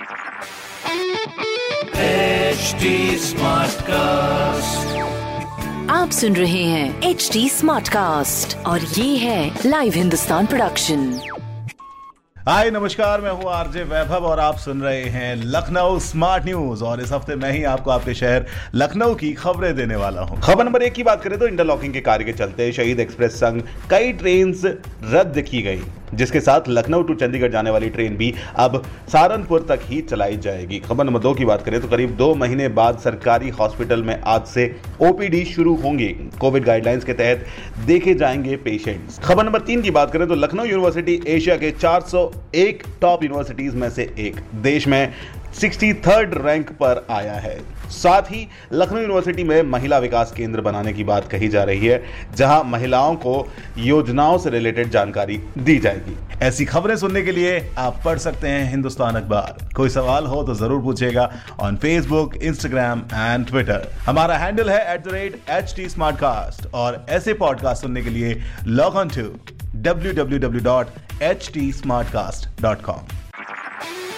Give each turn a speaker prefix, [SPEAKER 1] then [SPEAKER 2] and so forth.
[SPEAKER 1] HD Smartcast.
[SPEAKER 2] आप सुन रहे हैं एच डी स्मार्ट कास्ट और ये है लाइव हिंदुस्तान प्रोडक्शन
[SPEAKER 3] हाय, नमस्कार, मैं हूँ आरजे वैभव और आप सुन रहे हैं लखनऊ स्मार्ट न्यूज़ और इस हफ़्ते मैं ही आपको आपके शहर लखनऊ की खबरें देने वाला हूँ। खबर नंबर एक की बात करें तो इंटरलॉकिंग के कार्य के चलते शहीद एक्सप्रेस संघ कई ट्रेन रद्द की गई। जिसके साथ लखनऊ टू चंडीगढ़ जाने वाली ट्रेन भी अब सहारनपुर तक ही चलाई जाएगी। खबर नंबर दो की बात करें तो करीब दो महीने बाद सरकारी हॉस्पिटल में आज से ओपीडी शुरू होंगी। कोविड गाइडलाइंस के तहत देखे जाएँगे पेशेंट्स। खबर नंबर तीन की बात करें तो लखनऊ यूनिवर्सिटी एशिया के 401 टॉप यूनिवर्सिटीज में से एक। देश में सिक्सटी थर्ड रैंक पर आया है। साथ ही लखनऊ यूनिवर्सिटी में महिला विकास केंद्र बनाने की बात कही जा रही है, जहाँ महिलाओं को योजनाओं से रिलेटेड जानकारी दी जाएगी। ऐसी खबरें सुनने के लिए आप पढ़ सकते हैं हिंदुस्तान अखबार। कोई सवाल हो तो ज़रूर पूछेगा on Facebook Instagram and Twitter हमारा हैंडल है at the rate H T और ऐसे पॉडकास्ट सुनने के लिए लॉग ऑन टू www.htsmartcast.com